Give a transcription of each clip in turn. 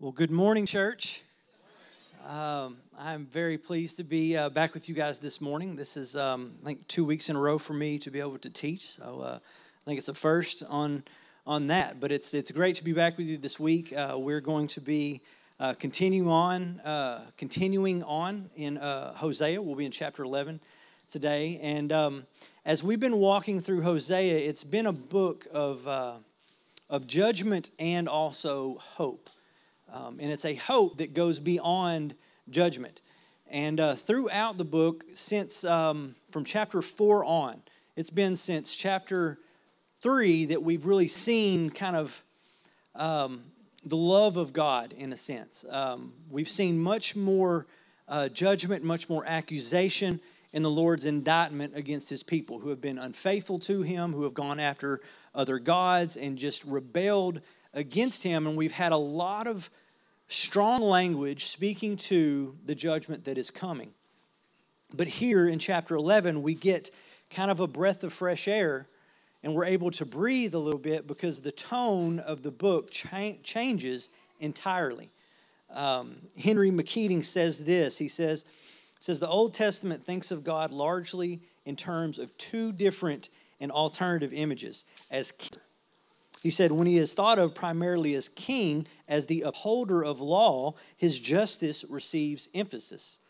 Well, good morning, church. Um, I'm very pleased to be uh, back with you guys this morning. This is, um, I think, two weeks in a row for me to be able to teach. So uh, I think it's a first on on that. But it's it's great to be back with you this week. Uh, we're going to be uh, continuing on, uh, continuing on in uh, Hosea. We'll be in chapter 11 today, and um, as we've been walking through Hosea, it's been a book of of judgment and also hope. Um, and it's a hope that goes beyond judgment. And uh, throughout the book, since um, from chapter four on, it's been since chapter three that we've really seen kind of um, the love of God in a sense. Um, we've seen much more uh, judgment, much more accusation in the Lord's indictment against his people who have been unfaithful to him, who have gone after other gods and just rebelled against him. And we've had a lot of strong language speaking to the judgment that is coming. But here in chapter 11, we get kind of a breath of fresh air and we're able to breathe a little bit because the tone of the book cha- changes entirely. Um, Henry McKeating says this he says, says, The Old Testament thinks of God largely in terms of two different and alternative images as he said, when he is thought of primarily as king, as the upholder of law, his justice receives emphasis.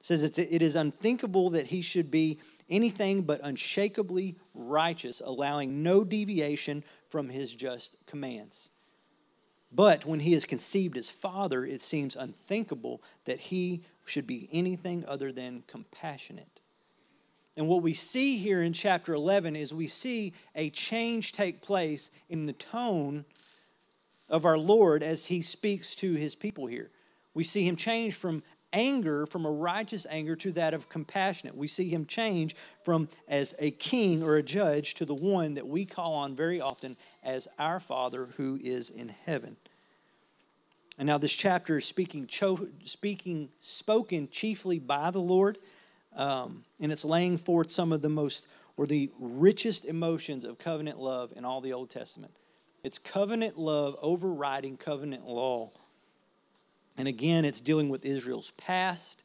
It says it is unthinkable that he should be anything but unshakably righteous, allowing no deviation from his just commands. But when he is conceived as father, it seems unthinkable that he should be anything other than compassionate. And what we see here in chapter 11 is we see a change take place in the tone of our Lord as he speaks to his people here. We see him change from anger, from a righteous anger, to that of compassionate. We see him change from as a king or a judge to the one that we call on very often as our Father who is in heaven. And now this chapter is speaking, cho- speaking spoken chiefly by the Lord um, and it's laying forth some of the most or the richest emotions of covenant love in all the Old Testament. It's covenant love overriding covenant law. And again, it's dealing with Israel's past.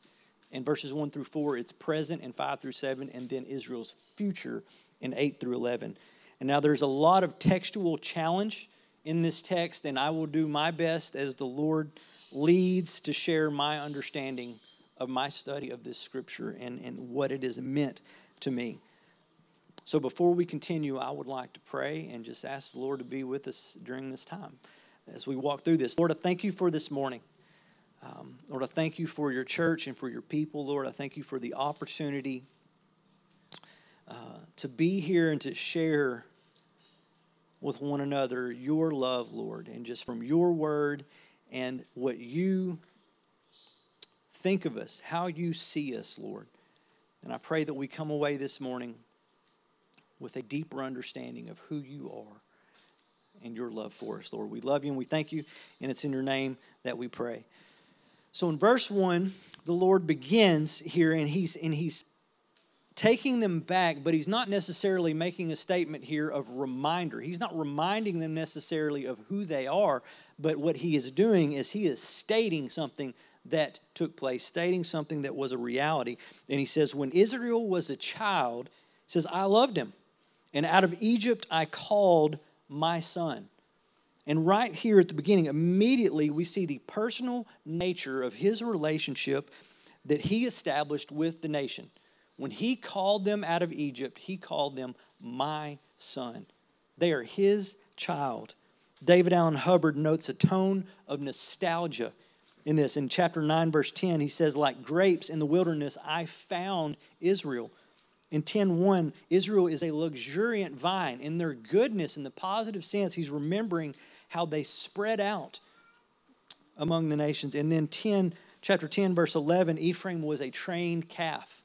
In verses 1 through 4, it's present in 5 through 7, and then Israel's future in 8 through 11. And now there's a lot of textual challenge in this text, and I will do my best as the Lord leads to share my understanding of my study of this scripture and, and what it is meant to me. So before we continue, I would like to pray and just ask the Lord to be with us during this time as we walk through this. Lord, I thank you for this morning. Um, Lord, I thank you for your church and for your people. Lord, I thank you for the opportunity uh, to be here and to share with one another your love, Lord, and just from your word and what you think of us, how you see us, Lord. And I pray that we come away this morning with a deeper understanding of who you are and your love for us, Lord. We love you and we thank you, and it's in your name that we pray. So in verse 1, the Lord begins here and he's and he's taking them back, but he's not necessarily making a statement here of reminder. He's not reminding them necessarily of who they are, but what he is doing is he is stating something that took place, stating something that was a reality. And he says, When Israel was a child, says, I loved him. And out of Egypt I called my son. And right here at the beginning, immediately we see the personal nature of his relationship that he established with the nation. When he called them out of Egypt, he called them my son. They are his child. David Allan Hubbard notes a tone of nostalgia in this. In chapter 9, verse 10, he says, Like grapes in the wilderness, I found Israel. In 10:1, Israel is a luxuriant vine. In their goodness, in the positive sense, he's remembering how they spread out among the nations. And then 10, chapter 10, verse 11, Ephraim was a trained calf.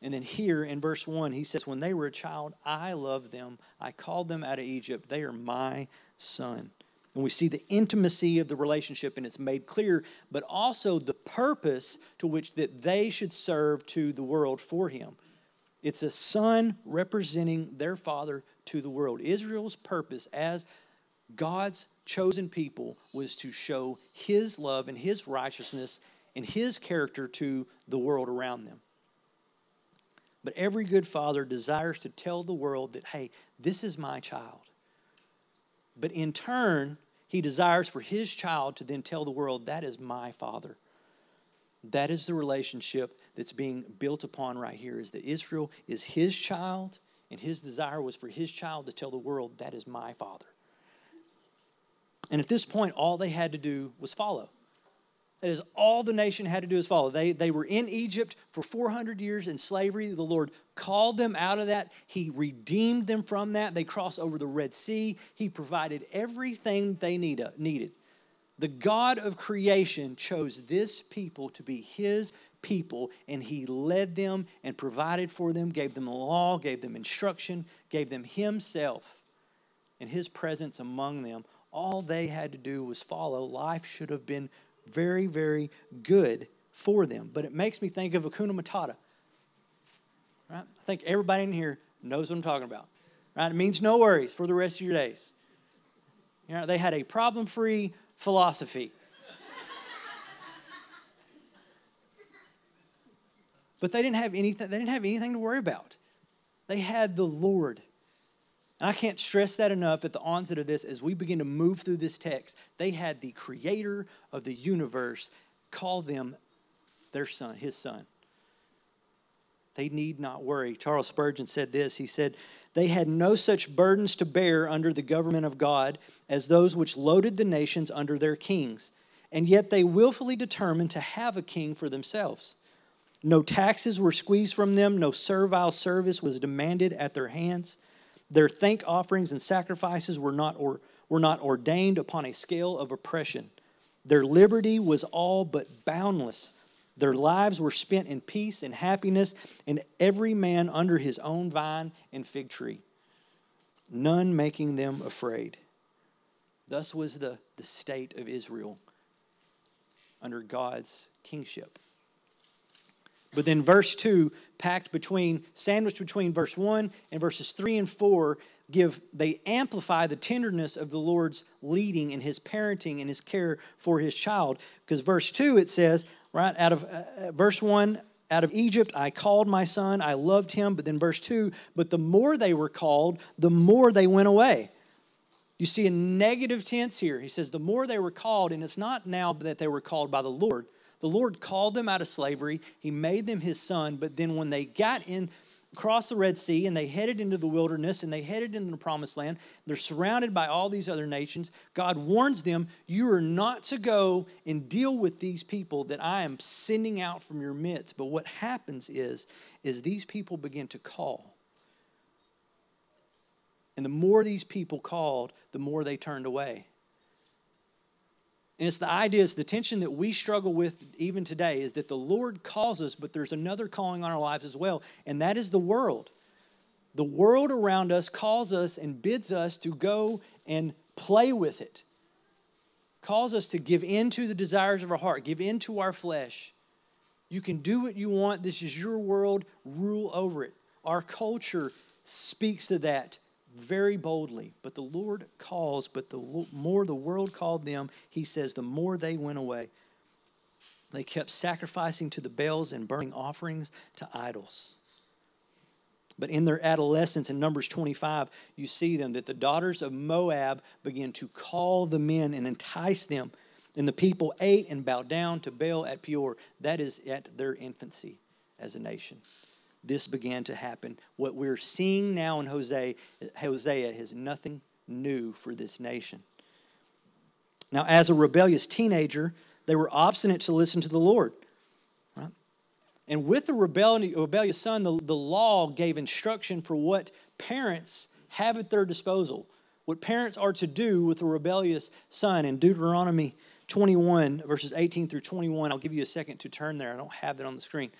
And then here in verse 1, he says, When they were a child, I loved them. I called them out of Egypt. They are my son. And we see the intimacy of the relationship and it's made clear, but also the purpose to which that they should serve to the world for him. It's a son representing their father to the world. Israel's purpose as God's chosen people was to show his love and his righteousness and his character to the world around them. But every good father desires to tell the world that, hey, this is my child. But in turn, he desires for his child to then tell the world, that is my father. That is the relationship that's being built upon right here is that Israel is his child, and his desire was for his child to tell the world, that is my father. And at this point, all they had to do was follow. That is all the nation had to do is follow. They, they were in Egypt for 400 years in slavery. The Lord called them out of that. He redeemed them from that. They crossed over the Red Sea. He provided everything they need, uh, needed. The God of creation chose this people to be His people, and He led them and provided for them, gave them the law, gave them instruction, gave them Himself and His presence among them. All they had to do was follow. Life should have been very, very good for them. But it makes me think of Hakuna Matata. Right? I think everybody in here knows what I'm talking about. Right? It means no worries for the rest of your days. You know, they had a problem-free philosophy. but they didn't have anything, they didn't have anything to worry about. They had the Lord. And I can't stress that enough at the onset of this as we begin to move through this text. They had the creator of the universe call them their son, his son. They need not worry. Charles Spurgeon said this He said, They had no such burdens to bear under the government of God as those which loaded the nations under their kings, and yet they willfully determined to have a king for themselves. No taxes were squeezed from them, no servile service was demanded at their hands. Their thank offerings and sacrifices were not, or, were not ordained upon a scale of oppression. Their liberty was all but boundless. Their lives were spent in peace and happiness, and every man under his own vine and fig tree, none making them afraid. Thus was the, the state of Israel under God's kingship. But then verse 2, packed between, sandwiched between verse 1 and verses 3 and 4, give, they amplify the tenderness of the Lord's leading and his parenting and his care for his child. Because verse 2, it says, right, out of uh, uh verse 1, out of Egypt I called my son, I loved him. But then verse 2, but the more they were called, the more they went away. You see a negative tense here. He says, the more they were called, and it's not now that they were called by the Lord, the Lord called them out of slavery. He made them his son. But then when they got in, across the Red Sea and they headed into the wilderness and they headed into the promised land, they're surrounded by all these other nations. God warns them, You are not to go and deal with these people that I am sending out from your midst. But what happens is, is these people begin to call. And the more these people called, the more they turned away. And it's the idea, it's the tension that we struggle with even today is that the Lord calls us, but there's another calling on our lives as well, and that is the world. The world around us calls us and bids us to go and play with it, calls us to give in to the desires of our heart, give in to our flesh. You can do what you want. This is your world. Rule over it. Our culture speaks to that very boldly. But the Lord calls, but the more the world called them, he says, the more they went away. They kept sacrificing to the Baals and burning offerings to idols. But in their adolescence, in Numbers 25, you see them that the daughters of Moab begin to call the men and entice them. And the people ate and bowed down to Baal at Peor. That is at their infancy as a nation this began to happen. What we're seeing now in Hosea, Hosea is nothing new for this nation. Now, as a rebellious teenager, they were obstinate to listen to the Lord. Right? And with the rebellious son, the, the law gave instruction for what parents have at their disposal, what parents are to do with a rebellious son. In Deuteronomy 21, verses 18 through 21, I'll give you a second to turn there. I don't have that on the screen.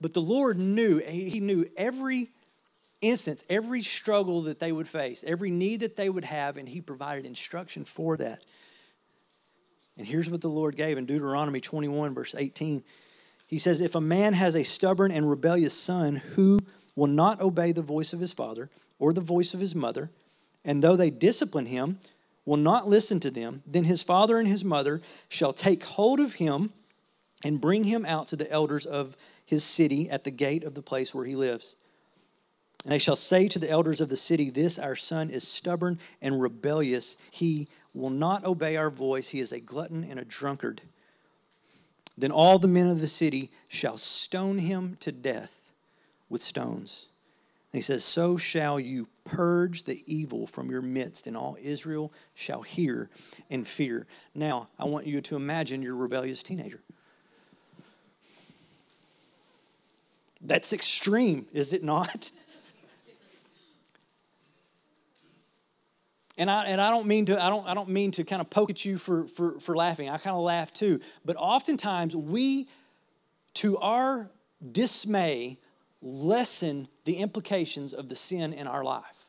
But the Lord knew, He knew every instance, every struggle that they would face, every need that they would have, and He provided instruction for that. And here's what the Lord gave in Deuteronomy 21, verse 18. He says, If a man has a stubborn and rebellious son who will not obey the voice of his father or the voice of his mother, and though they discipline him, will not listen to them, then his father and his mother shall take hold of him and bring him out to the elders of his city at the gate of the place where he lives. And they shall say to the elders of the city, This our son is stubborn and rebellious. He will not obey our voice. He is a glutton and a drunkard. Then all the men of the city shall stone him to death with stones. And he says, So shall you purge the evil from your midst, and all Israel shall hear and fear. Now, I want you to imagine your rebellious teenager. That's extreme, is it not? And I, and I don't mean to I don't I don't mean to kind of poke at you for, for, for laughing. I kind of laugh too. But oftentimes we, to our dismay, lessen the implications of the sin in our life.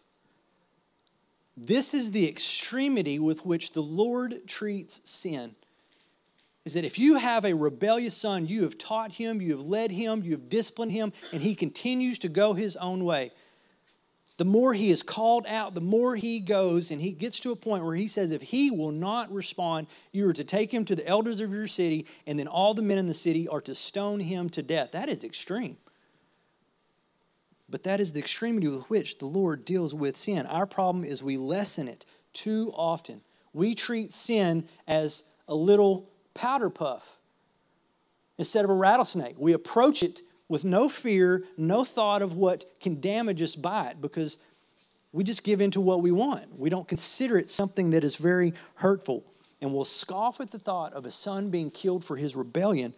This is the extremity with which the Lord treats sin. Is that if you have a rebellious son, you have taught him, you have led him, you have disciplined him, and he continues to go his own way the more he is called out, the more he goes, and he gets to a point where he says, if he will not respond, you are to take him to the elders of your city, and then all the men in the city are to stone him to death. That is extreme. But that is the extremity with which the Lord deals with sin. Our problem is we lessen it too often. We treat sin as a little powder puff instead of a rattlesnake. We approach it with no fear, no thought of what can damage us by it because we just give in to what we want. We don't consider it something that is very hurtful. And we'll scoff at the thought of a son being killed for his rebellion,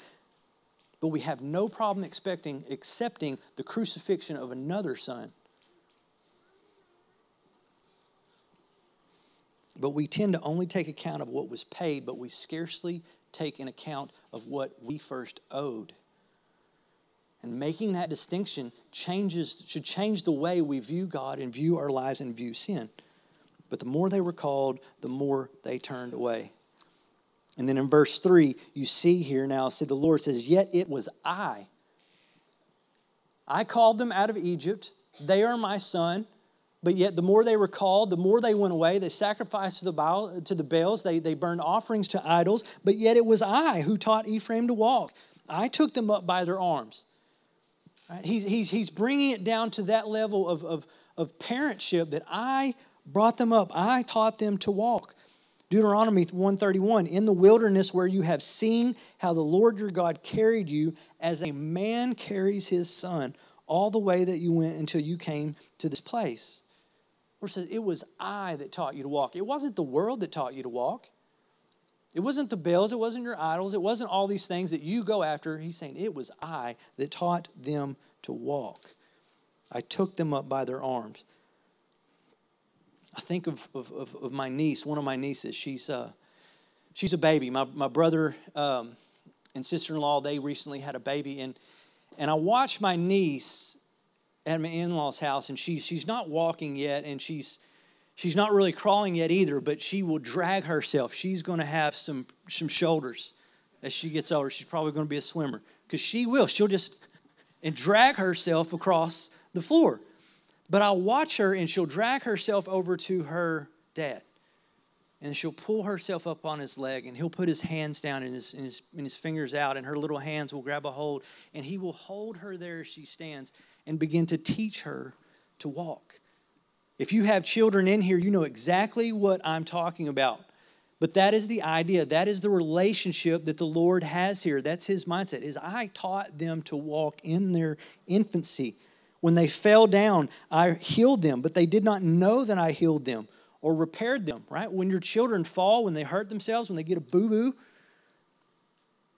but we have no problem expecting, accepting the crucifixion of another son. But we tend to only take account of what was paid, but we scarcely take an account of what we first owed. And making that distinction changes, should change the way we view God and view our lives and view sin. But the more they were called, the more they turned away. And then in verse 3, you see here now, see the Lord says, Yet it was I. I called them out of Egypt. They are my son. But yet, the more they were called, the more they went away. They sacrificed to the, Baal, to the Baals. They, they burned offerings to idols. But yet, it was I who taught Ephraim to walk. I took them up by their arms. Right? He's, he's, he's bringing it down to that level of, of, of parentship that I brought them up. I taught them to walk. Deuteronomy 131 In the wilderness where you have seen how the Lord your God carried you as a man carries his son all the way that you went until you came to this place. Or says, It was I that taught you to walk. It wasn't the world that taught you to walk. It wasn't the Baals, it wasn't your idols, it wasn't all these things that you go after. He's saying, It was I that taught them to walk. I took them up by their arms. I think of, of, of, my niece, one of my nieces. She's, uh, she's a baby. My, my brother um, and sister in law, they recently had a baby. And, and I watched my niece at my in law's house, and she's, she's not walking yet, and she's She's not really crawling yet either, but she will drag herself. She's going to have some, some shoulders as she gets older. She's probably going to be a swimmer because she will. She'll just and drag herself across the floor. But I'll watch her and she'll drag herself over to her dad. And she'll pull herself up on his leg and he'll put his hands down and his, and his, and his fingers out, and her little hands will grab a hold. And he will hold her there as she stands and begin to teach her to walk. If you have children in here, you know exactly what I'm talking about. But that is the idea. That is the relationship that the Lord has here. That's his mindset. Is I taught them to walk in their infancy. When they fell down, I healed them, but they did not know that I healed them or repaired them, right? When your children fall, when they hurt themselves, when they get a boo-boo,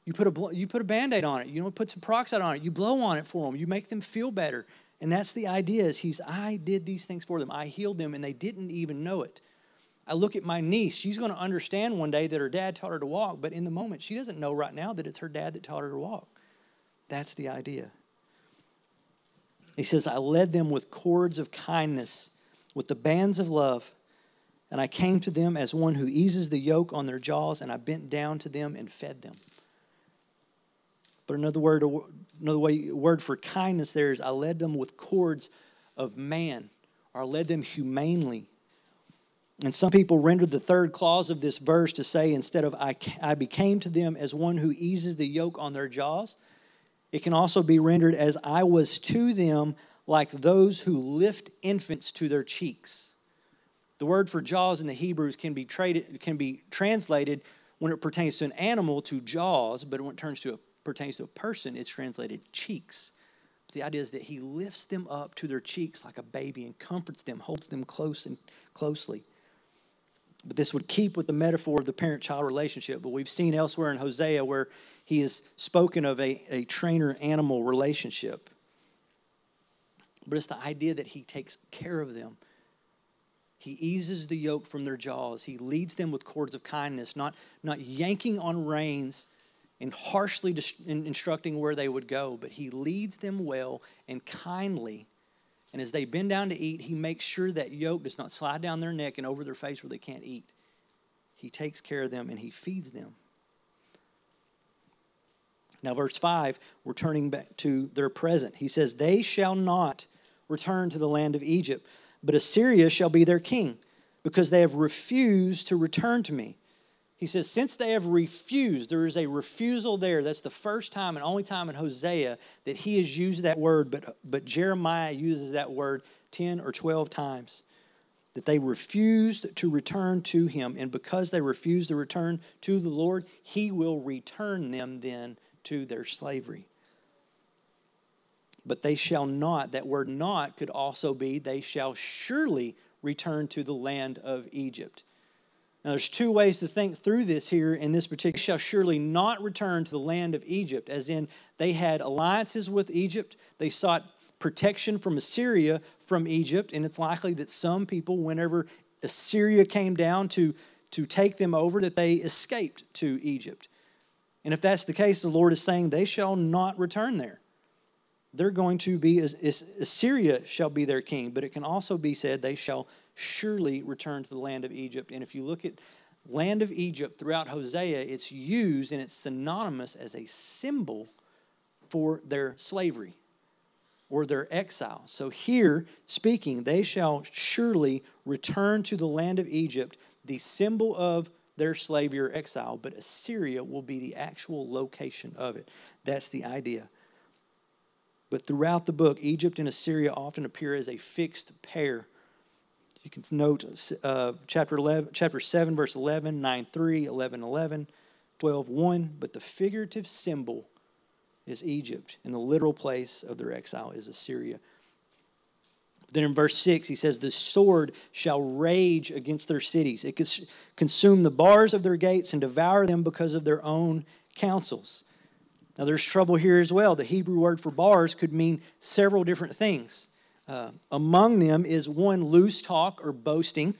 you put a you put a band-aid on it. You know, put some peroxide on it. You blow on it for them. You make them feel better. And that's the idea is he's I did these things for them. I healed them and they didn't even know it. I look at my niece, she's going to understand one day that her dad taught her to walk, but in the moment she doesn't know right now that it's her dad that taught her to walk. That's the idea. He says, I led them with cords of kindness, with the bands of love, and I came to them as one who eases the yoke on their jaws, and I bent down to them and fed them. But another word, another way, word for kindness there is I led them with cords of man, or I led them humanely. And some people rendered the third clause of this verse to say, instead of I, I became to them as one who eases the yoke on their jaws, it can also be rendered as I was to them like those who lift infants to their cheeks. The word for jaws in the Hebrews can be, traded, can be translated when it pertains to an animal to jaws, but when it turns to a, pertains to a person, it's translated cheeks. The idea is that he lifts them up to their cheeks like a baby and comforts them, holds them close and closely. But this would keep with the metaphor of the parent child relationship. But we've seen elsewhere in Hosea where he has spoken of a, a trainer animal relationship. But it's the idea that he takes care of them. He eases the yoke from their jaws. He leads them with cords of kindness, not, not yanking on reins and harshly instructing where they would go, but he leads them well and kindly. And as they bend down to eat, he makes sure that yoke does not slide down their neck and over their face where they can't eat. He takes care of them and he feeds them. Now, verse 5, we're turning back to their present. He says, They shall not return to the land of Egypt, but Assyria shall be their king, because they have refused to return to me. He says, Since they have refused, there is a refusal there. That's the first time and only time in Hosea that he has used that word, but, but Jeremiah uses that word 10 or 12 times. That they refused to return to him. And because they refused to return to the Lord, he will return them then to their slavery. But they shall not, that word not could also be, they shall surely return to the land of Egypt. Now, there's two ways to think through this here in this particular. Shall surely not return to the land of Egypt, as in they had alliances with Egypt. They sought protection from Assyria from Egypt, and it's likely that some people, whenever Assyria came down to, to take them over, that they escaped to Egypt. And if that's the case, the Lord is saying they shall not return there. They're going to be, Assyria shall be their king, but it can also be said they shall surely return to the land of Egypt. And if you look at land of Egypt throughout Hosea, it's used and it's synonymous as a symbol for their slavery or their exile. So here, speaking, they shall surely return to the land of Egypt, the symbol of their slavery or exile, but Assyria will be the actual location of it. That's the idea. But throughout the book, Egypt and Assyria often appear as a fixed pair. You can note uh, chapter, 11, chapter 7, verse 11, 9 3, 11 11, 12 1. But the figurative symbol is Egypt, and the literal place of their exile is Assyria. Then in verse 6, he says, The sword shall rage against their cities. It could consume the bars of their gates and devour them because of their own counsels. Now, there's trouble here as well. The Hebrew word for bars could mean several different things. Uh, among them is one, loose talk or boasting.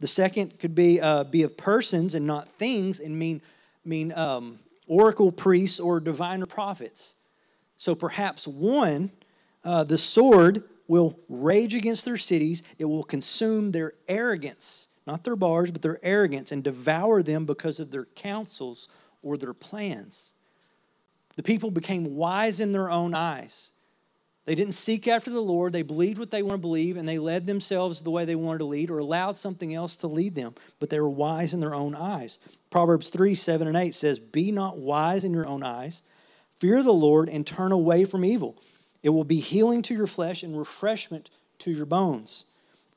The second could be, uh, be of persons and not things and mean, mean um, oracle priests or diviner prophets. So perhaps one, uh, the sword will rage against their cities. It will consume their arrogance, not their bars, but their arrogance, and devour them because of their counsels or their plans. The people became wise in their own eyes. They didn't seek after the Lord. They believed what they want to believe, and they led themselves the way they wanted to lead or allowed something else to lead them. But they were wise in their own eyes. Proverbs 3 7 and 8 says, Be not wise in your own eyes. Fear the Lord and turn away from evil. It will be healing to your flesh and refreshment to your bones.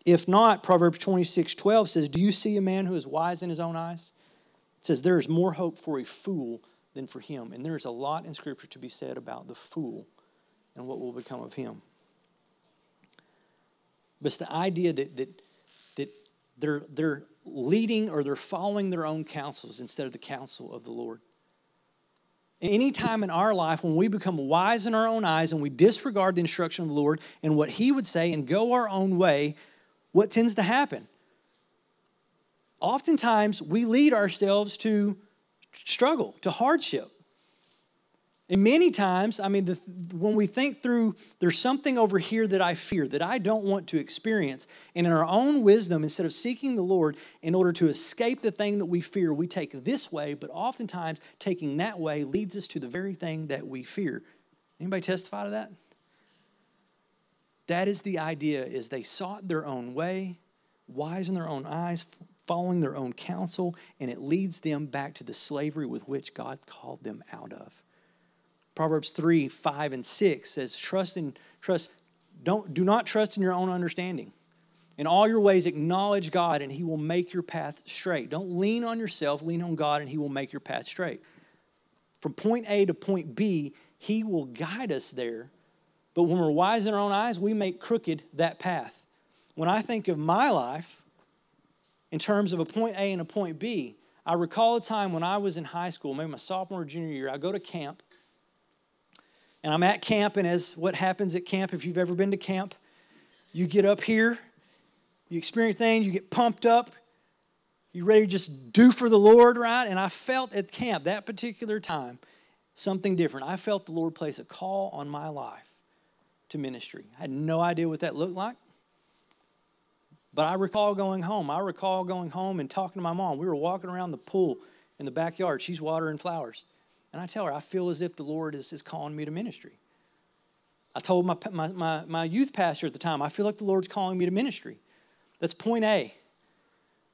If not, Proverbs 26 12 says, Do you see a man who is wise in his own eyes? It says, There is more hope for a fool than for him. And there's a lot in Scripture to be said about the fool and what will become of him. But it's the idea that, that, that they're, they're leading or they're following their own counsels instead of the counsel of the Lord. Any time in our life when we become wise in our own eyes and we disregard the instruction of the Lord and what He would say and go our own way, what tends to happen? Oftentimes, we lead ourselves to struggle, to hardship. And many times, I mean, the, when we think through, there's something over here that I fear, that I don't want to experience. And in our own wisdom, instead of seeking the Lord in order to escape the thing that we fear, we take this way, but oftentimes taking that way leads us to the very thing that we fear. Anybody testify to that? That is the idea, is they sought their own way, wise in their own eyes, following their own counsel, and it leads them back to the slavery with which God called them out of. Proverbs 3, 5, and 6 says, Trust in trust, don't do not trust in your own understanding. In all your ways, acknowledge God, and He will make your path straight. Don't lean on yourself, lean on God, and He will make your path straight. From point A to point B, He will guide us there. But when we're wise in our own eyes, we make crooked that path. When I think of my life in terms of a point A and a point B, I recall a time when I was in high school, maybe my sophomore or junior year, I go to camp. And I'm at camp, and as what happens at camp, if you've ever been to camp, you get up here you experience things, you get pumped up, you ready to just do for the Lord, right? And I felt at camp that particular time something different. I felt the Lord place a call on my life to ministry. I had no idea what that looked like. But I recall going home. I recall going home and talking to my mom. We were walking around the pool in the backyard. She's watering flowers. And I tell her, I feel as if the Lord is, is calling me to ministry. I told my, my, my, my youth pastor at the time, I feel like the Lord's calling me to ministry. That's point A.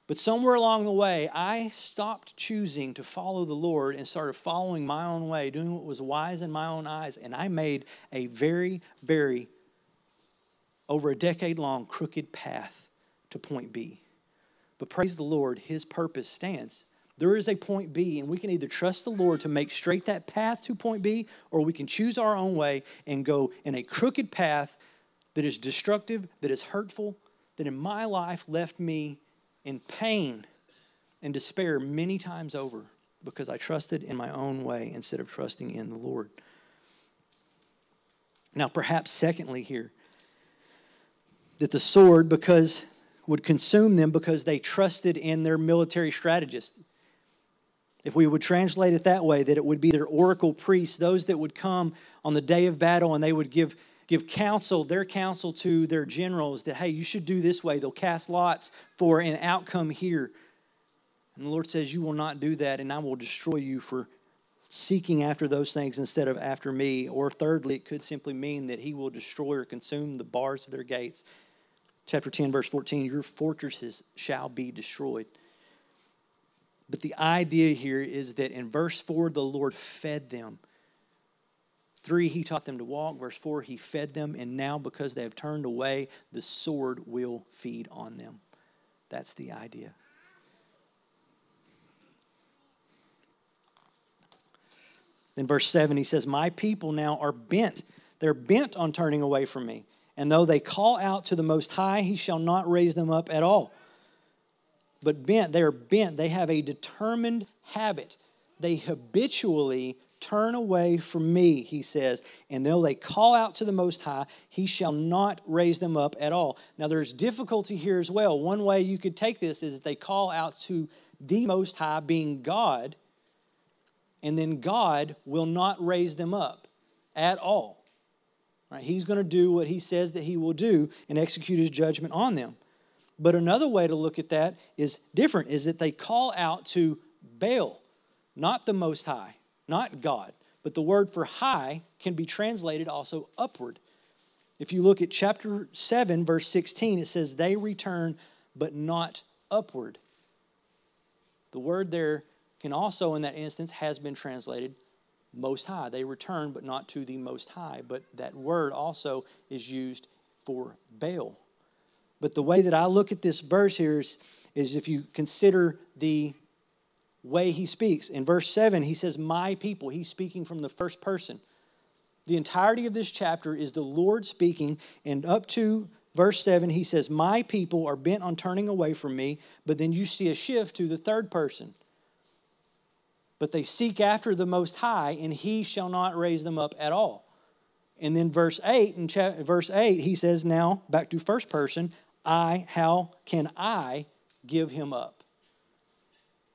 But somewhere along the way, I stopped choosing to follow the Lord and started following my own way, doing what was wise in my own eyes. And I made a very, very, over a decade long, crooked path to point B. But praise the Lord, His purpose stands. There is a point B, and we can either trust the Lord to make straight that path to point B, or we can choose our own way and go in a crooked path that is destructive, that is hurtful, that in my life left me in pain and despair many times over because I trusted in my own way instead of trusting in the Lord. Now, perhaps, secondly, here, that the sword because would consume them because they trusted in their military strategist. If we would translate it that way, that it would be their oracle priests, those that would come on the day of battle and they would give give counsel, their counsel to their generals that, hey, you should do this way. They'll cast lots for an outcome here. And the Lord says, You will not do that, and I will destroy you for seeking after those things instead of after me. Or thirdly, it could simply mean that He will destroy or consume the bars of their gates. Chapter 10, verse 14 Your fortresses shall be destroyed. But the idea here is that in verse 4, the Lord fed them. Three, he taught them to walk. Verse four, he fed them. And now, because they have turned away, the sword will feed on them. That's the idea. In verse 7, he says, My people now are bent. They're bent on turning away from me. And though they call out to the Most High, he shall not raise them up at all. But bent, they are bent. They have a determined habit. They habitually Turn away from me, he says, and though they call out to the Most High, he shall not raise them up at all. Now, there's difficulty here as well. One way you could take this is that they call out to the Most High, being God, and then God will not raise them up at all. Right? He's going to do what he says that he will do and execute his judgment on them. But another way to look at that is different, is that they call out to Baal, not the Most High not God. But the word for high can be translated also upward. If you look at chapter 7, verse 16, it says, They return, but not upward. The word there can also, in that instance, has been translated most high. They return, but not to the most high. But that word also is used for Baal. But the way that I look at this verse here is, is if you consider the way he speaks. In verse 7, he says, My people. He's speaking from the first person. The entirety of this chapter is the Lord speaking, and up to verse 7, he says, My people are bent on turning away from me. But then you see a shift to the third person. But they seek after the Most High, and he shall not raise them up at all. And then verse 8, in cha- verse 8, he says, Now, back to first person, I, how can I give him up?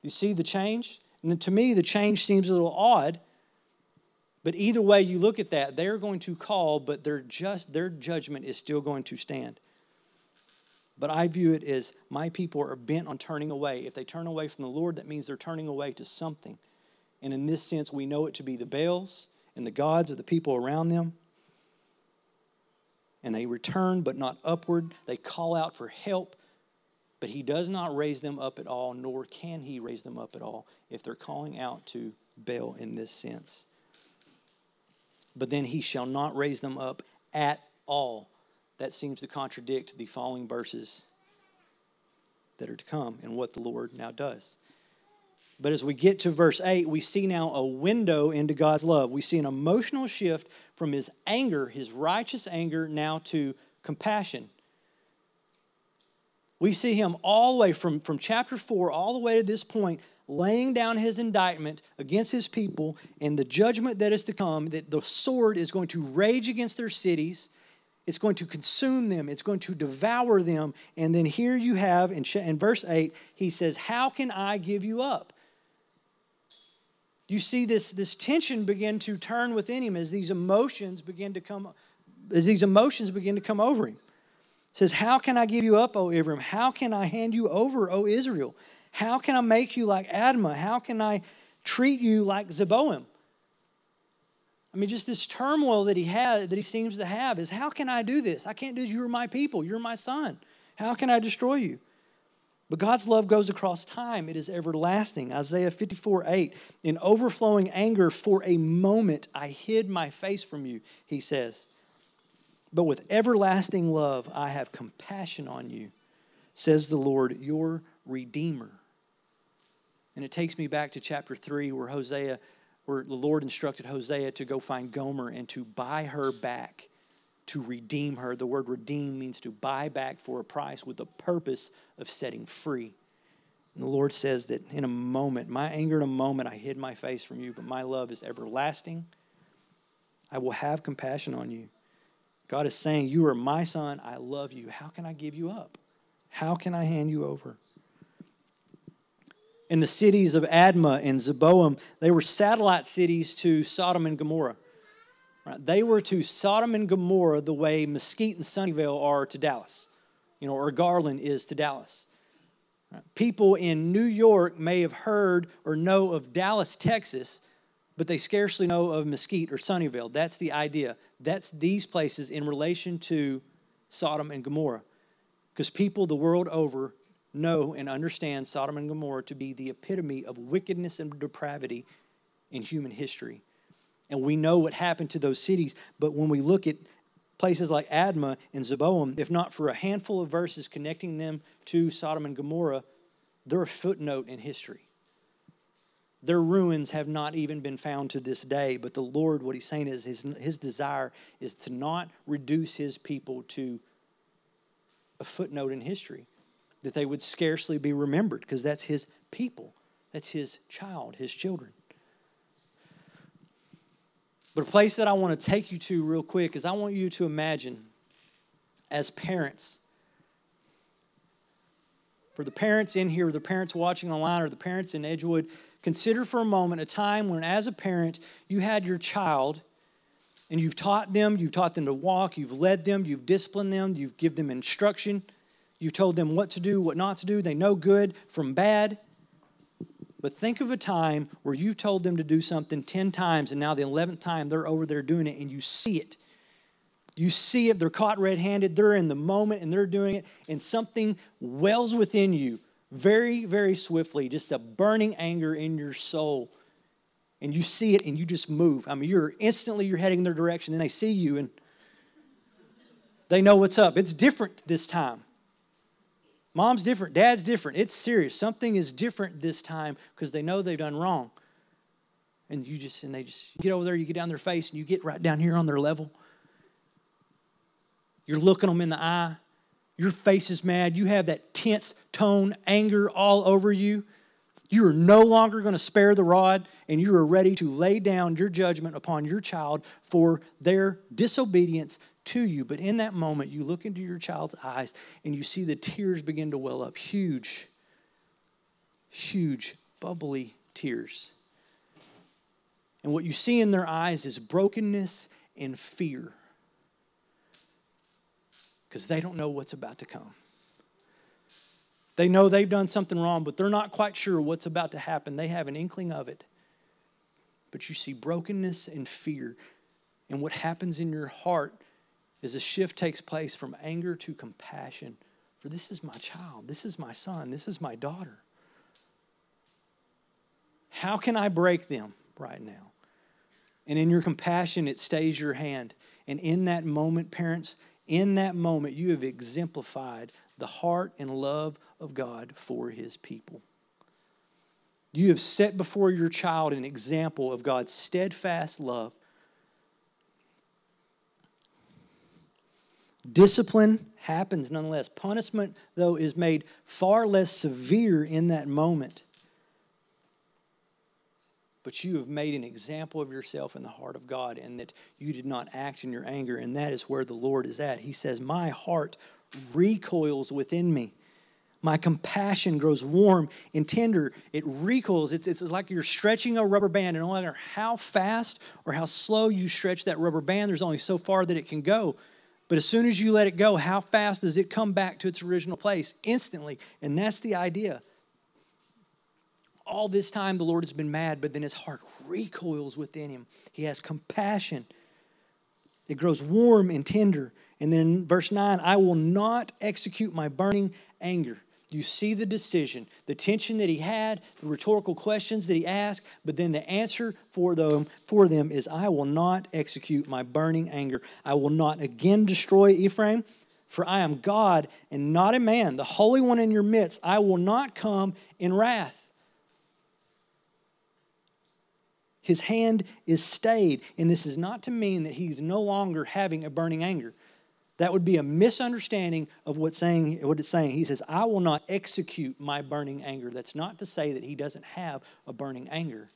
You see the change? And to me, the change seems a little odd. But either way you look at that, they're going to call, but their just their judgment is still going to stand. But I view it as my people are bent on turning away. If they turn away from the Lord, that means they're turning away to something. And in this sense, we know it to be the Baals and the gods of the people around them. And they return, but not upward. They call out for help, But he does not raise them up at all, nor can he raise them up at all if they're calling out to Baal in this sense. But then he shall not raise them up at all. That seems to contradict the following verses that are to come and what the Lord now does. But as we get to verse 8, we see now a window into God's love. We see an emotional shift from his anger, his righteous anger, now to compassion. We see him all the way from, from chapter 4 all the way to this point, laying down his indictment against his people and the judgment that is to come, that the sword is going to rage against their cities. It's going to consume them. It's going to devour them. And then here you have in, in verse 8, he says, How can I give you up? You see this, this tension begin to turn within him as these emotions begin to come as these emotions begin to come over him. It says how can i give you up o Ephraim? how can i hand you over o israel? How can i make you like admah? How can i treat you like zeboim? I mean just this turmoil that he had that he seems to have is how can i do this? I can't do this. You're my people. You're my son. How can i destroy you but God's love goes across time, it is everlasting. Isaiah 54 8. In overflowing anger, for a moment I hid my face from you, he says. But with everlasting love, I have compassion on you, says the Lord, your Redeemer. And it takes me back to chapter 3 where Hosea, where the Lord instructed Hosea to go find Gomer and to buy her back to redeem her. The word redeem means to buy back for a price with the purpose of setting free. And the Lord says that in a moment, my anger in a moment, I hid my face from you, but my love is everlasting. I will have compassion on you. God is saying, You are my son. I love you. How can I give you up? How can I hand you over? In the cities of Admah and Zeboim, they were satellite cities to Sodom and Gomorrah. Right? They were to Sodom and Gomorrah the way Mesquite and Sunnyvale are to Dallas, you know, or Garland is to Dallas. Right? People in New York may have heard or know of Dallas, Texas, but they scarcely know of Mesquite or Sunnyvale. That's the idea. That's these places in relation to Sodom and Gomorrah. Because people the world over know and understand Sodom and Gomorrah to be the epitome of wickedness and depravity in human history and we know what happened to those cities. But when we look at places like Admah and Zeboim, if not for a handful of verses connecting them to Sodom and Gomorrah, they're a footnote in history. Their ruins have not even been found to this day, but the Lord, what He's saying is His, his desire is to not reduce His people to a footnote in history, that they would scarcely be remembered, because that's His people, that's His child, His children. But a place that I want to take you to real quick is I want you to imagine as parents, for the parents in here, the parents watching online, or the parents in Edgewood, consider for a moment a time when, as a parent, you had your child and you've taught them, you've taught them to walk, you've led them, you've disciplined them, you've given them instruction, you've told them what to do, what not to do. They know good from bad. But think of a time where you've told them to do something 10 times and now the 11th time they're over there doing it and you see it. You see it, they're caught red handed, they're in the moment and they're doing it, and something wells within you very, very swiftly, just a burning anger in your soul. And you see it and you just move. I mean, you're instantly you're heading in their direction, and they see you and they know what's up. It's different this time. Mom's different, dad's different. It's serious. Something is different this time because they know they've done wrong. And you just, and they just get over there, you get down their face, and you get right down here on their level. You're looking them in the eye. Your face is mad. You have that tense tone, anger all over you. You are no longer going to spare the rod, and you are ready to lay down your judgment upon your child for their disobedience to you. But in that moment, you look into your child's eyes and you see the tears begin to well up huge, huge, bubbly tears. And what you see in their eyes is brokenness and fear because they don't know what's about to come. They know they've done something wrong, but they're not quite sure what's about to happen. They have an inkling of it. But you see brokenness and fear. And what happens in your heart is a shift takes place from anger to compassion For this is my child, this is my son, this is my daughter. How can I break them right now? And in your compassion, it stays your hand. And in that moment, parents, in that moment, you have exemplified the heart and love of God for his people. You have set before your child an example of God's steadfast love. Discipline happens nonetheless. Punishment, though, is made far less severe in that moment but you have made an example of yourself in the heart of God and that you did not act in your anger. And that is where the Lord is at. He says, My heart recoils within me. My compassion grows warm and tender. It recoils. It's, it's like you're stretching a rubber band, and no matter how fast or how slow you stretch that rubber band, there's only so far that it can go. But as soon as you let it go, how fast does it come back to its original place? Instantly. And that's the idea all this time the Lord has been mad, but then his heart recoils within him. He has compassion. It grows warm and tender. And then in verse 9, I will not execute my burning anger. You see the decision, the tension that he had, the rhetorical questions that he asked, but then the answer for them, for them is I will not execute my burning anger. I will not again destroy Ephraim, for I am God and not a man, the Holy One in your midst. I will not come in wrath. His hand is stayed. And this is not to mean that he's no longer having a burning anger. That would be a misunderstanding of what, saying, what it's saying. He says, I will not execute my burning anger. That's not to say that he doesn't have a burning anger.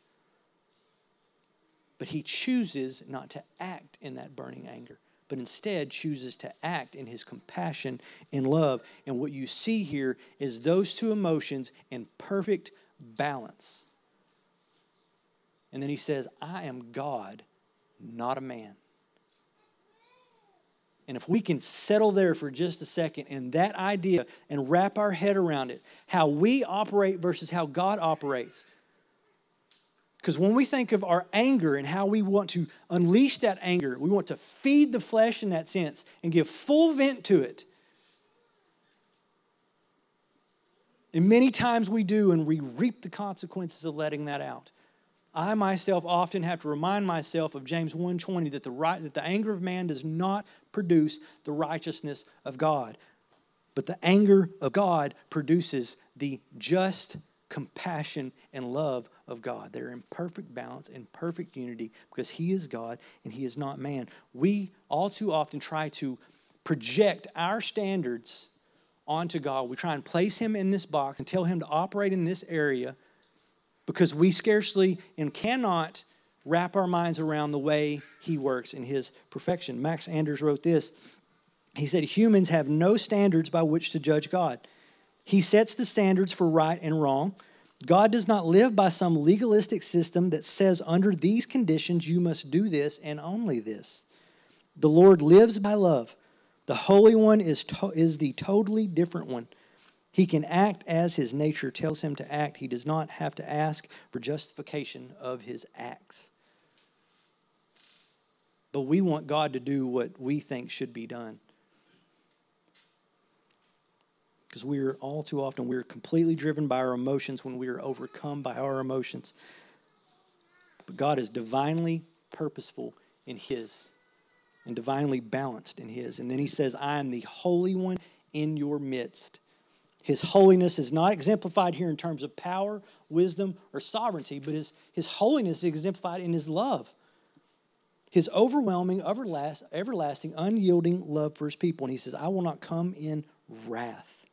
But he chooses not to act in that burning anger, but instead chooses to act in his compassion and love. And what you see here is those two emotions in perfect balance. And then he says, I am God, not a man. And if we can settle there for just a second in that idea and wrap our head around it, how we operate versus how God operates. Because when we think of our anger and how we want to unleash that anger, we want to feed the flesh in that sense and give full vent to it. And many times we do, and we reap the consequences of letting that out. I myself often have to remind myself of James 1:20 that the right that the anger of man does not produce the righteousness of God. But the anger of God produces the just compassion and love of God. They're in perfect balance and perfect unity because He is God and He is not man. We all too often try to project our standards onto God. We try and place Him in this box and tell Him to operate in this area because we scarcely and cannot wrap our minds around the way he works in his perfection. Max Anders wrote this. He said, Humans have no standards by which to judge God. He sets the standards for right and wrong. God does not live by some legalistic system that says, under these conditions, you must do this and only this. The Lord lives by love. The Holy One is, to- is the totally different one. He can act as his nature tells him to act. He does not have to ask for justification of his acts. But we want God to do what we think should be done. Because we're all too often we're completely driven by our emotions when we are overcome by our emotions. But God is divinely purposeful in his and divinely balanced in his. And then he says, I am the holy one in your midst. His holiness is not exemplified here in terms of power, wisdom, or sovereignty, but his, his holiness is exemplified in his love. His overwhelming, everlasting, unyielding love for his people. And he says, I will not come in wrath.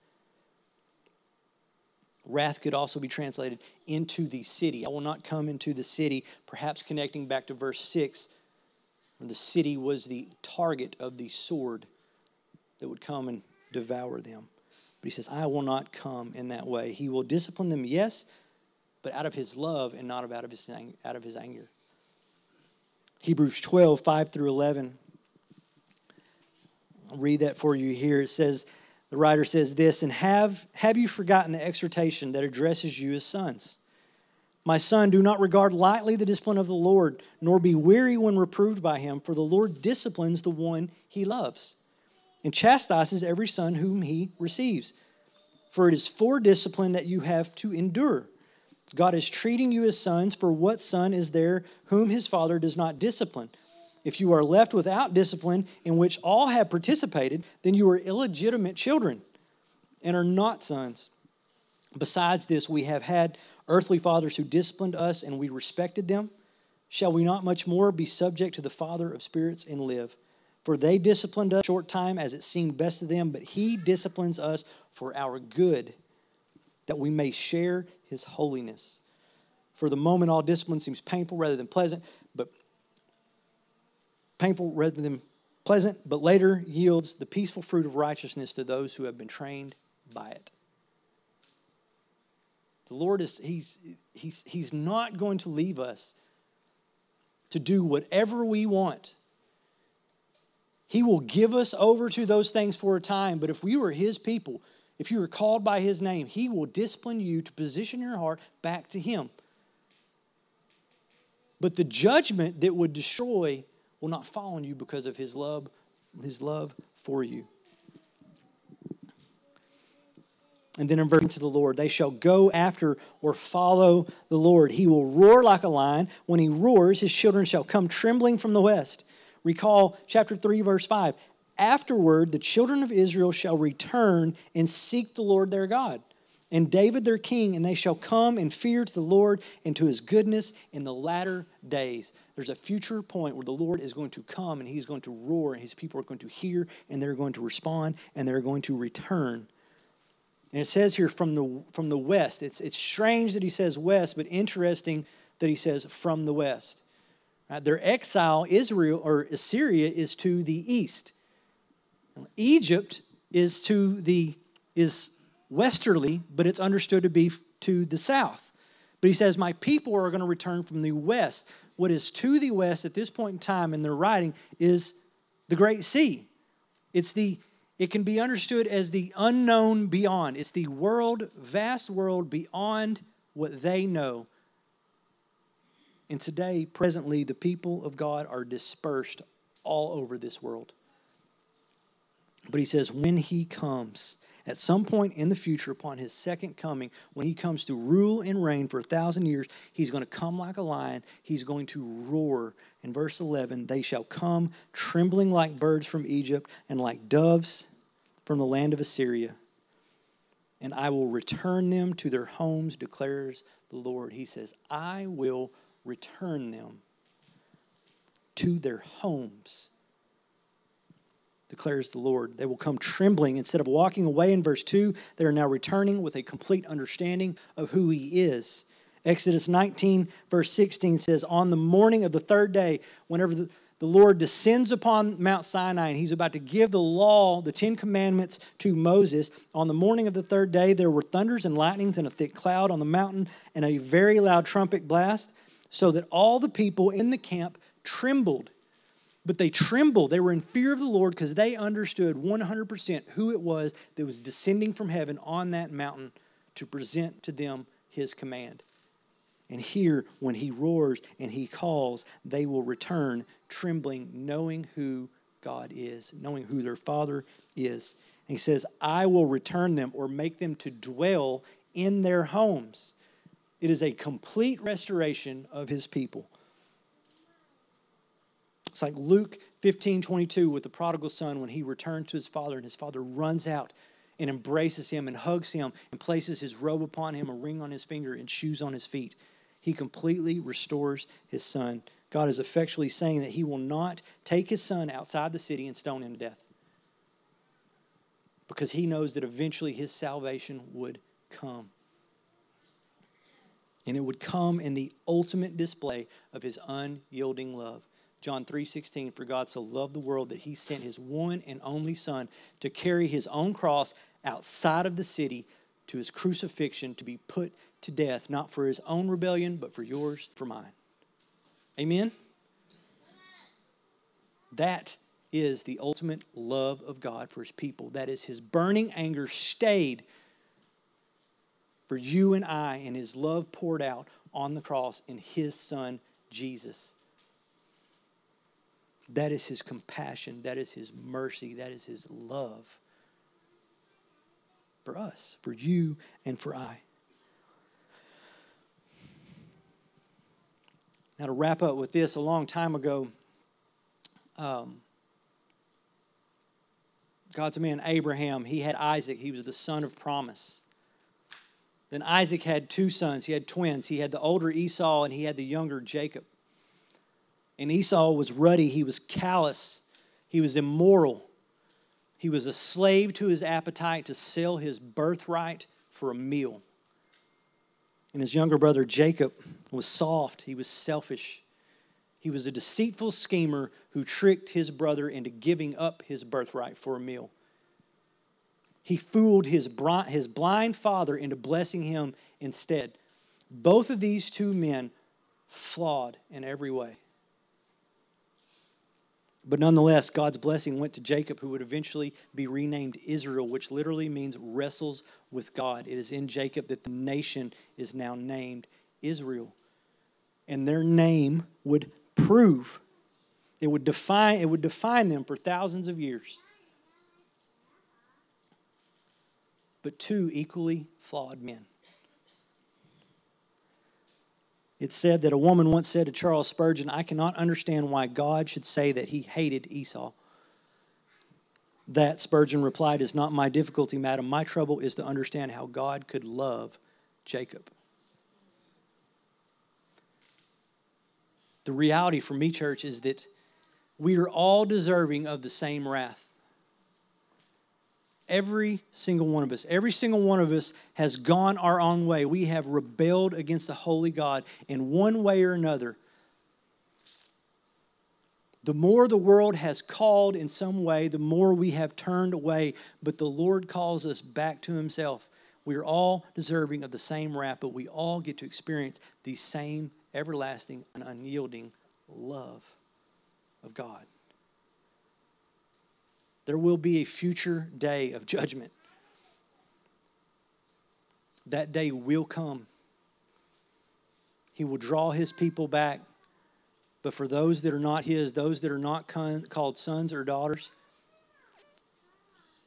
Wrath could also be translated into the city. I will not come into the city, perhaps connecting back to verse 6, where the city was the target of the sword that would come and devour them. But he says, I will not come in that way. He will discipline them, yes, but out of his love and not out of his, out of his anger. Hebrews 12, 5 through 11. I'll read that for you here. It says, the writer says this, and have, have you forgotten the exhortation that addresses you as sons? My son, do not regard lightly the discipline of the Lord, nor be weary when reproved by him, for the Lord disciplines the one he loves and chastises every son whom he receives. For it is for discipline that you have to endure. God is treating you as sons, for what son is there whom his father does not discipline? If you are left without discipline in which all have participated, then you are illegitimate children and are not sons. Besides this, we have had earthly fathers who disciplined us and we respected them. Shall we not much more be subject to the Father of spirits and live? For they disciplined us short time as it seemed best to them, but he disciplines us for our good, that we may share his holiness. For the moment, all discipline seems painful rather than pleasant, but painful rather than pleasant, but later yields the peaceful fruit of righteousness to those who have been trained by it. The Lord is, he's, he's, he's not going to leave us to do whatever we want. He will give us over to those things for a time, but if we were His people, if you are called by His name, He will discipline you to position your heart back to Him. But the judgment that would destroy will not fall on you because of His love, His love for you. And then in verse to the Lord, they shall go after or follow the Lord. He will roar like a lion. When he roars, his children shall come trembling from the west. Recall chapter 3, verse 5. Afterward, the children of Israel shall return and seek the Lord their God, and David their king, and they shall come and fear to the Lord and to his goodness in the latter days. There's a future point where the Lord is going to come and he's going to roar, and his people are going to hear, and they're going to respond, and they're going to return. And it says here from the, from the west. It's, it's strange that he says west, but interesting that he says from the west. Uh, their exile, Israel or Assyria, is to the east. Egypt is to the is westerly, but it's understood to be to the south. But he says, My people are going to return from the west. What is to the west at this point in time in their writing is the Great Sea. It's the it can be understood as the unknown beyond. It's the world, vast world beyond what they know. And today, presently, the people of God are dispersed all over this world. But he says, when he comes, at some point in the future, upon his second coming, when he comes to rule and reign for a thousand years, he's going to come like a lion. He's going to roar. In verse 11, they shall come trembling like birds from Egypt and like doves from the land of Assyria. And I will return them to their homes, declares the Lord. He says, I will return them to their homes, declares the Lord. They will come trembling. Instead of walking away in verse 2, they are now returning with a complete understanding of who He is. Exodus 19, verse 16 says, On the morning of the third day, whenever the, the Lord descends upon Mount Sinai and he's about to give the law, the Ten Commandments to Moses. On the morning of the third day, there were thunders and lightnings and a thick cloud on the mountain and a very loud trumpet blast so that all the people in the camp trembled. But they trembled. They were in fear of the Lord because they understood 100% who it was that was descending from heaven on that mountain to present to them his command. And here, when he roars and he calls, they will return trembling, knowing who God is, knowing who their Father is. And he says, I will return them or make them to dwell in their homes. It is a complete restoration of his people. It's like Luke 15 22 with the prodigal son when he returned to his father, and his father runs out and embraces him and hugs him and places his robe upon him, a ring on his finger, and shoes on his feet. He completely restores his son. God is effectually saying that he will not take his son outside the city and stone him to death because he knows that eventually his salvation would come. And it would come in the ultimate display of his unyielding love. John 3:16 for God so loved the world that he sent his one and only son to carry his own cross outside of the city to his crucifixion to be put to death not for his own rebellion but for yours for mine. Amen. That is the ultimate love of God for his people. That is his burning anger stayed for you and I, and his love poured out on the cross in his son, Jesus. That is his compassion. That is his mercy. That is his love for us, for you, and for I. Now, to wrap up with this, a long time ago, um, God's man Abraham, he had Isaac. He was the son of promise. Then Isaac had two sons. He had twins. He had the older Esau and he had the younger Jacob. And Esau was ruddy, he was callous, he was immoral. He was a slave to his appetite to sell his birthright for a meal. And his younger brother Jacob was soft, he was selfish. He was a deceitful schemer who tricked his brother into giving up his birthright for a meal. He fooled his blind father into blessing him instead. Both of these two men flawed in every way. But nonetheless, God's blessing went to Jacob, who would eventually be renamed Israel, which literally means wrestles with God. It is in Jacob that the nation is now named Israel. And their name would prove, it would define, it would define them for thousands of years. But two equally flawed men. It said that a woman once said to Charles Spurgeon, I cannot understand why God should say that he hated Esau. That, Spurgeon replied, is not my difficulty, madam. My trouble is to understand how God could love Jacob. The reality for me, church, is that we are all deserving of the same wrath. Every single one of us, every single one of us has gone our own way. We have rebelled against the holy God in one way or another. The more the world has called in some way, the more we have turned away. But the Lord calls us back to Himself. We are all deserving of the same wrath, but we all get to experience the same everlasting and unyielding love of God. There will be a future day of judgment. That day will come. He will draw his people back. But for those that are not his, those that are not called sons or daughters,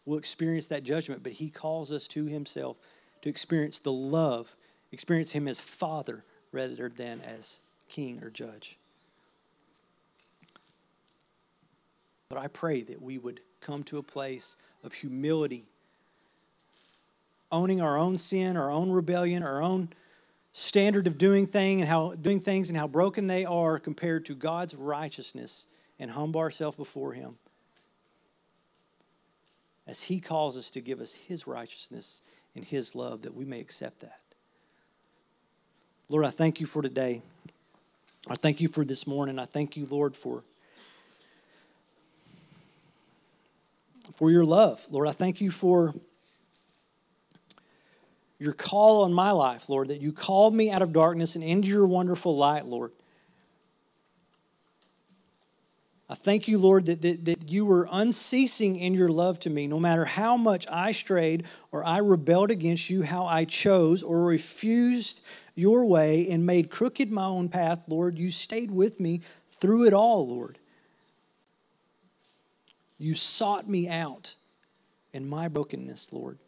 will experience that judgment. But he calls us to himself to experience the love, experience him as father rather than as king or judge. But I pray that we would come to a place of humility, owning our own sin, our own rebellion, our own standard of doing thing and how doing things and how broken they are compared to God's righteousness and humble ourselves before him as he calls us to give us his righteousness and his love that we may accept that. Lord, I thank you for today. I thank you for this morning. I thank you, Lord, for for your love. Lord, I thank you for your call on my life, Lord, that you called me out of darkness and into your wonderful light, Lord. I thank you, Lord, that, that, that you were unceasing in your love to me, no matter how much I strayed or I rebelled against you, how I chose or refused your way and made crooked my own path, Lord. You stayed with me through it all, Lord. You sought me out in my brokenness, Lord.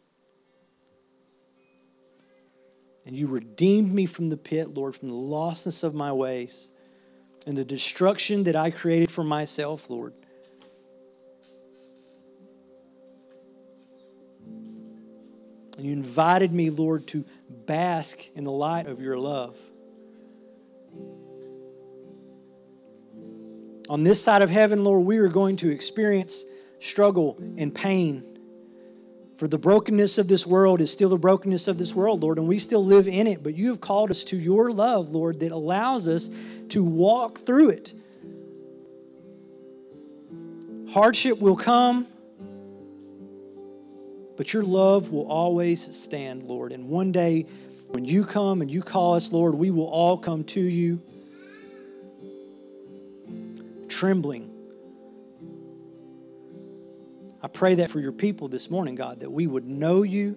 And you redeemed me from the pit, Lord, from the lostness of my ways and the destruction that I created for myself, Lord. And you invited me, Lord, to bask in the light of your love. On this side of heaven, Lord, we are going to experience struggle and pain. For the brokenness of this world is still the brokenness of this world, Lord, and we still live in it. But you have called us to your love, Lord, that allows us to walk through it. Hardship will come, but your love will always stand, Lord. And one day, when you come and you call us, Lord, we will all come to you trembling. I pray that for your people this morning, God, that we would know you,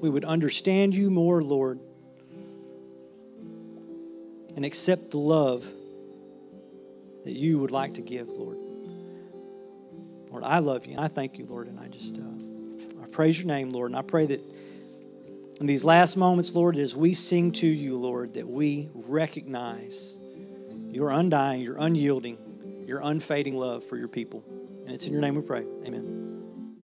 we would understand you more, Lord, and accept the love that you would like to give, Lord. Lord, I love you and I thank you, Lord, and I just uh, I praise your name, Lord, and I pray that in these last moments, Lord, as we sing to you, Lord, that we recognize your undying, your unyielding, your unfading love for your people. And it's in your name we pray. Amen.